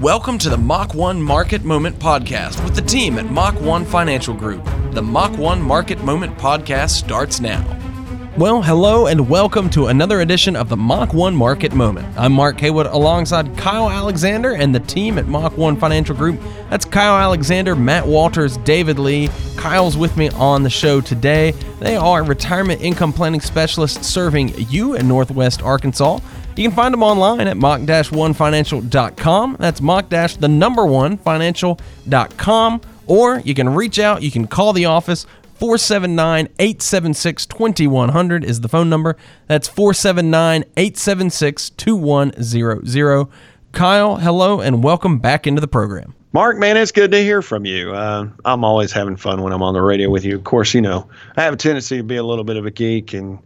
Welcome to the Mach 1 Market Moment Podcast with the team at Mach 1 Financial Group. The Mach 1 Market Moment Podcast starts now. Well, hello and welcome to another edition of the Mach 1 Market Moment. I'm Mark Haywood alongside Kyle Alexander and the team at Mach 1 Financial Group. That's Kyle Alexander, Matt Walters, David Lee. Kyle's with me on the show today. They are retirement income planning specialists serving you in Northwest Arkansas. You can find them online at mach-1financial.com. That's mach the number one financial.com. Or you can reach out, you can call the office 479 876 2100 is the phone number. That's 479 876 2100. Kyle, hello, and welcome back into the program. Mark, man, it's good to hear from you. Uh, I'm always having fun when I'm on the radio with you. Of course, you know, I have a tendency to be a little bit of a geek and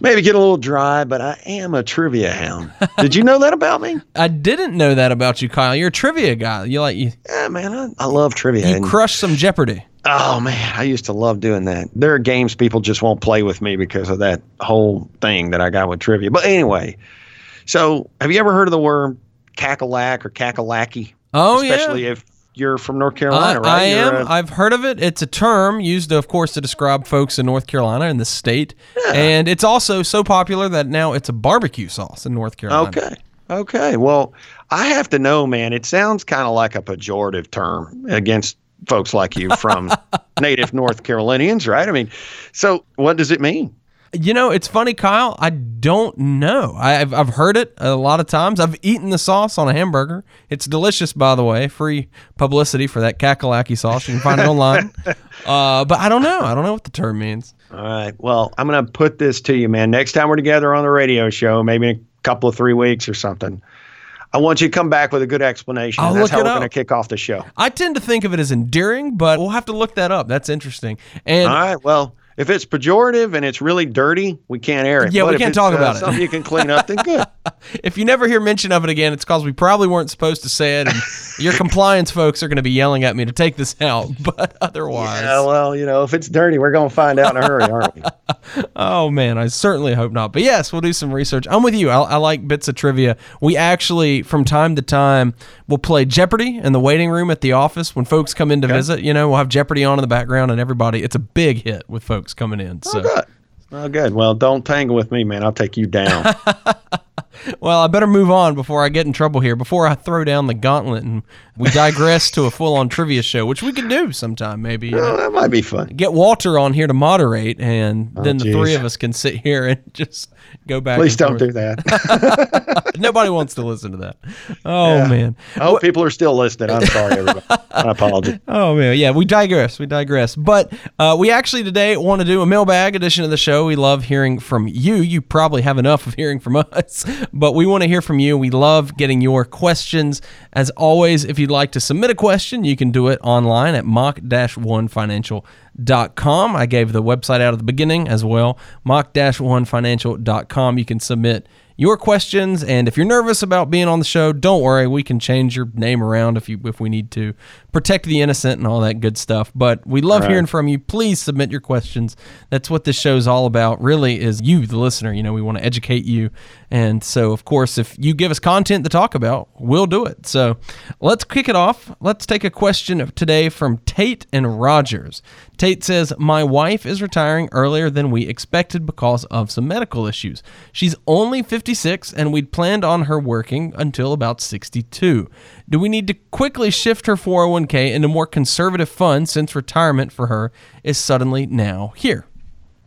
maybe get a little dry, but I am a trivia hound. Did you know that about me? I didn't know that about you, Kyle. You're a trivia guy. You like you? Yeah, man, I, I love trivia. You crush some Jeopardy. Oh man, I used to love doing that. There are games people just won't play with me because of that whole thing that I got with trivia. But anyway, so have you ever heard of the word cackalack or kakalaki? Oh Especially yeah. if you're from North Carolina, I, right? I am. a- I've heard of it. It's a term used, of course, to describe folks in North Carolina in the state, and it's also so popular that now it's a barbecue sauce in North Carolina. Okay. Okay. Well, I have to know, man. It sounds kind of like a pejorative term against folks like you from native North Carolinians, right? I mean, so what does it mean? You know, it's funny, Kyle. I don't know. I've I've heard it a lot of times. I've eaten the sauce on a hamburger. It's delicious, by the way. Free publicity for that kakalaki sauce. You can find it online. Uh, but I don't know. I don't know what the term means. All right. Well, I'm going to put this to you, man. Next time we're together on the radio show, maybe in a couple of three weeks or something, I want you to come back with a good explanation. I'll that's how we're going to kick off the show. I tend to think of it as endearing, but we'll have to look that up. That's interesting. And All right. Well, if it's pejorative and it's really dirty, we can't air it. Yeah, But we can't talk uh, about it. Something you can clean up, then good. if you never hear mention of it again, it's because we probably weren't supposed to say it, and your compliance folks are going to be yelling at me to take this out. But otherwise, Yeah, well, you know, if it's dirty, we're going to find out in a hurry, aren't we? oh man, I certainly hope not. But yes, we'll do some research. I'm with you. I, I like bits of trivia. We actually, from time to time, will play Jeopardy in the waiting room at the office when folks come in to visit. You know, we'll have Jeopardy on in the background, and everybody. It's a big hit with folks coming in. So. Good. Oh, good. Well, don't tangle with me, man. I'll take you down. Well, I better move on before I get in trouble here. Before I throw down the gauntlet and we digress to a full-on trivia show, which we could do sometime, maybe. oh, that might be fun. Get Walter on here to moderate, and then the geez. three of us can sit here and just go back. Please don't forth. do that. Nobody wants to listen to that. Oh man. I hope people are still listening. I'm sorry, everybody. I apologize. Oh man, yeah, we digress. We digress. But uh, we actually today want to do a mailbag edition of the show. We love hearing from you. You probably have enough of hearing from us, but we want to hear from you. We love getting your questions. As always, if you'd like to submit a question, you can do it online at mach-1financial.com. I gave the website out at the beginning as well. mach-1financial.com. You can submit your questions and if you're nervous about being on the show don't worry. We can change your name around if you if we need to protect the innocent and all that good stuff. But we love hearing from you. Please submit your questions. That's what this show's all about really is you the listener. You know we want to educate you. And so of course if you give us content to talk about we'll do it. So let's kick it off. Let's take a question of today from tate and rogers. Tate says my wife is retiring earlier than we expected because of some medical issues. She's only 56 and we'd planned on her working until about 62 do we need to quickly shift her 401k into more conservative funds since retirement for her is suddenly now here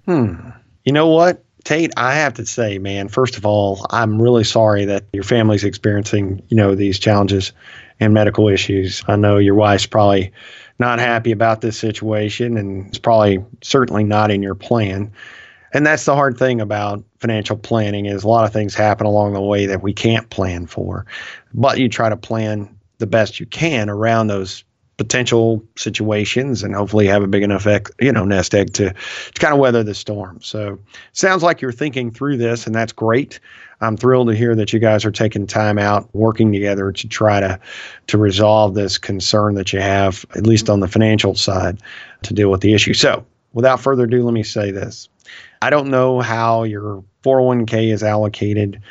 Hmm. You know what, Tate? I have to say, man. First of all, I'm really sorry that your family's experiencing, you know, these challenges and medical issues. I know your wife's probably not happy about this situation, and it's probably certainly not in your plan. And that's the hard thing about financial planning is a lot of things happen along the way that we can't plan for, but you try to plan the best you can around those potential situations and hopefully have a big enough you know nest egg to, to kind of weather the storm. So sounds like you're thinking through this and that's great. I'm thrilled to hear that you guys are taking time out working together to try to to resolve this concern that you have at least on the financial side to deal with the issue. So, without further ado, let me say this. I don't know how your 401k is allocated.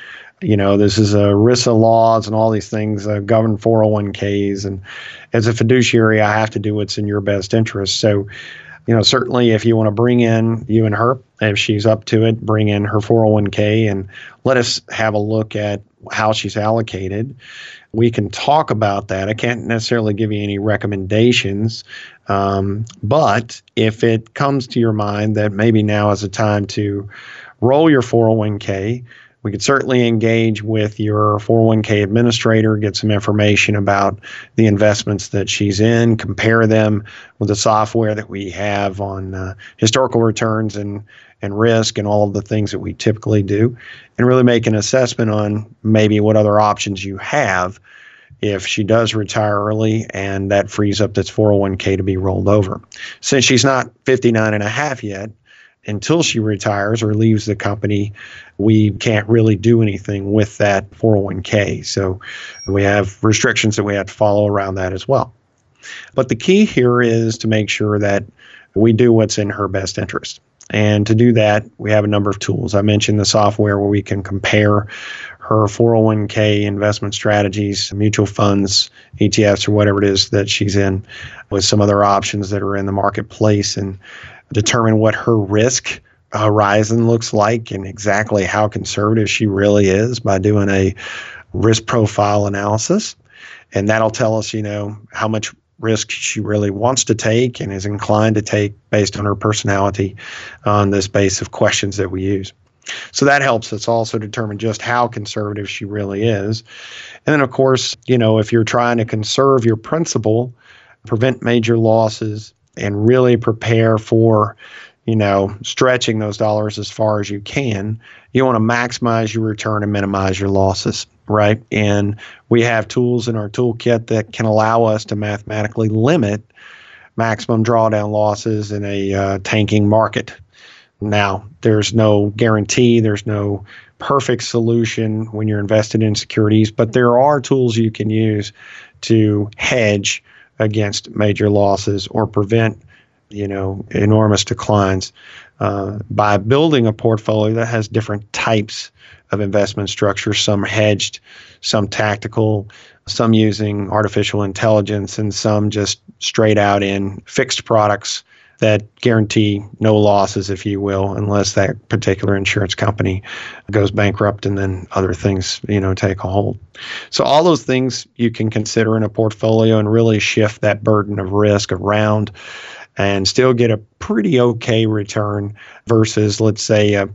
You know, this is a ERISA laws and all these things uh, govern 401ks. And as a fiduciary, I have to do what's in your best interest. So, you know, certainly if you want to bring in you and her, if she's up to it, bring in her 401k and let us have a look at how she's allocated. We can talk about that. I can't necessarily give you any recommendations, um, but if it comes to your mind that maybe now is a time to roll your 401k, we could certainly engage with your 401k administrator, get some information about the investments that she's in, compare them with the software that we have on uh, historical returns and, and risk and all of the things that we typically do, and really make an assessment on maybe what other options you have if she does retire early and that frees up this 401k to be rolled over. Since she's not 59 and a half yet, until she retires or leaves the company, we can't really do anything with that 401k. So we have restrictions that we have to follow around that as well. But the key here is to make sure that we do what's in her best interest. And to do that, we have a number of tools. I mentioned the software where we can compare her 401k investment strategies, mutual funds, ETFs, or whatever it is that she's in, with some other options that are in the marketplace and determine what her risk uh, horizon looks like and exactly how conservative she really is by doing a risk profile analysis. And that'll tell us, you know, how much risk she really wants to take and is inclined to take based on her personality on this base of questions that we use. So that helps us also determine just how conservative she really is. And then, of course, you know, if you're trying to conserve your principal, prevent major losses, and really prepare for you know, stretching those dollars as far as you can. You want to maximize your return and minimize your losses, right? And we have tools in our toolkit that can allow us to mathematically limit maximum drawdown losses in a uh, tanking market. Now, there's no guarantee, there's no perfect solution when you're invested in securities, but there are tools you can use to hedge against major losses or prevent you know, enormous declines uh, by building a portfolio that has different types of investment structures, some hedged, some tactical, some using artificial intelligence, and some just straight out in fixed products that guarantee no losses, if you will, unless that particular insurance company goes bankrupt and then other things, you know, take a hold. So all those things you can consider in a portfolio and really shift that burden of risk around and still get a pretty okay return versus, let's say, a,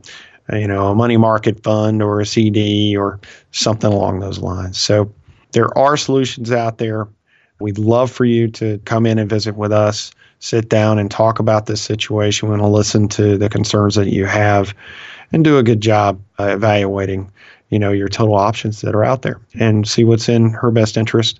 you know, a money market fund or a CD or something along those lines. So there are solutions out there. We'd love for you to come in and visit with us, sit down and talk about this situation. We want to listen to the concerns that you have and do a good job uh, evaluating, you know, your total options that are out there and see what's in her best interest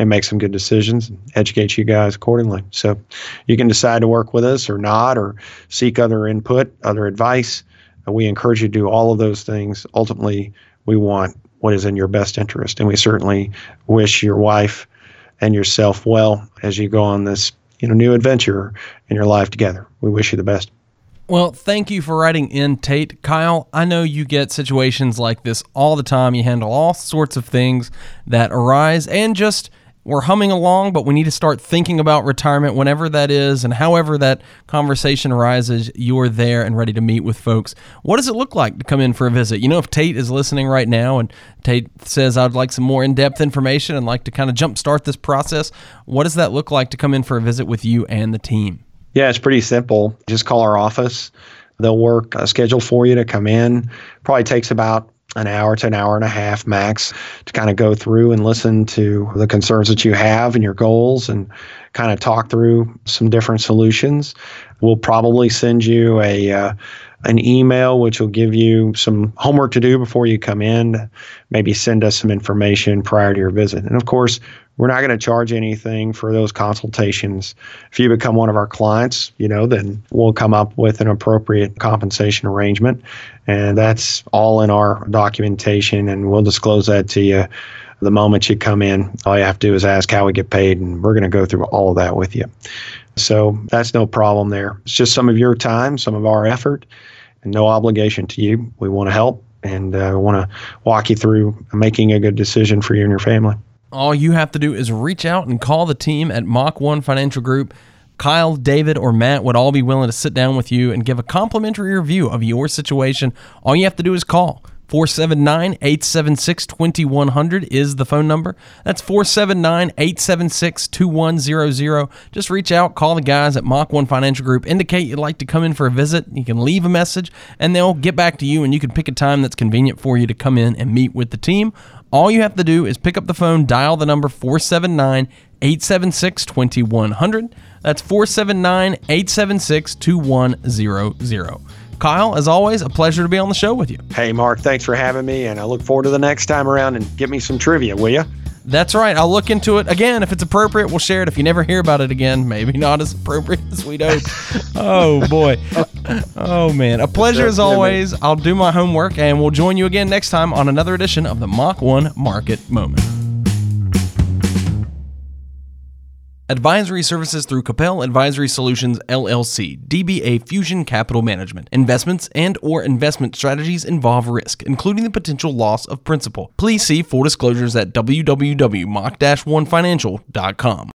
and make some good decisions and educate you guys accordingly. So you can decide to work with us or not, or seek other input, other advice. Uh, we encourage you to do all of those things. Ultimately, we want what is in your best interest. And we certainly wish your wife and yourself well as you go on this you know new adventure in your life together. We wish you the best. Well, thank you for writing in, Tate. Kyle, I know you get situations like this all the time. You handle all sorts of things that arise and just we're humming along, but we need to start thinking about retirement whenever that is and however that conversation arises, you're there and ready to meet with folks. What does it look like to come in for a visit? You know, if Tate is listening right now and Tate says, I'd like some more in depth information and like to kind of jumpstart this process, what does that look like to come in for a visit with you and the team? Yeah, it's pretty simple. Just call our office. They'll work a schedule for you to come in. Probably takes about an hour to an hour and a half max to kind of go through and listen to the concerns that you have and your goals and kind of talk through some different solutions. We'll probably send you a uh, an email which will give you some homework to do before you come in. Maybe send us some information prior to your visit. And of course, we're not going to charge anything for those consultations. If you become one of our clients, you know, then we'll come up with an appropriate compensation arrangement. And that's all in our documentation, and we'll disclose that to you the moment you come in. All you have to do is ask how we get paid, and we're going to go through all of that with you. So that's no problem there. It's just some of your time, some of our effort, and no obligation to you. We want to help, and uh, want to walk you through making a good decision for you and your family. All you have to do is reach out and call the team at Mach 1 Financial Group. Kyle, David, or Matt would all be willing to sit down with you and give a complimentary review of your situation. All you have to do is call 479 876 2100 is the phone number. That's 479 876 2100. Just reach out, call the guys at Mach 1 Financial Group, indicate you'd like to come in for a visit. You can leave a message and they'll get back to you and you can pick a time that's convenient for you to come in and meet with the team. All you have to do is pick up the phone, dial the number 479 876 2100. That's 479 876 2100. Kyle, as always, a pleasure to be on the show with you. Hey, Mark, thanks for having me, and I look forward to the next time around and get me some trivia, will you? That's right. I'll look into it again. If it's appropriate, we'll share it. If you never hear about it again, maybe not as appropriate as we'd hope. oh, boy. Oh, man. A pleasure as always. I'll do my homework, and we'll join you again next time on another edition of the Mach 1 Market Moment. Advisory services through Capel Advisory Solutions LLC, DBA Fusion Capital Management. Investments and or investment strategies involve risk, including the potential loss of principal. Please see full disclosures at www.mach-1financial.com.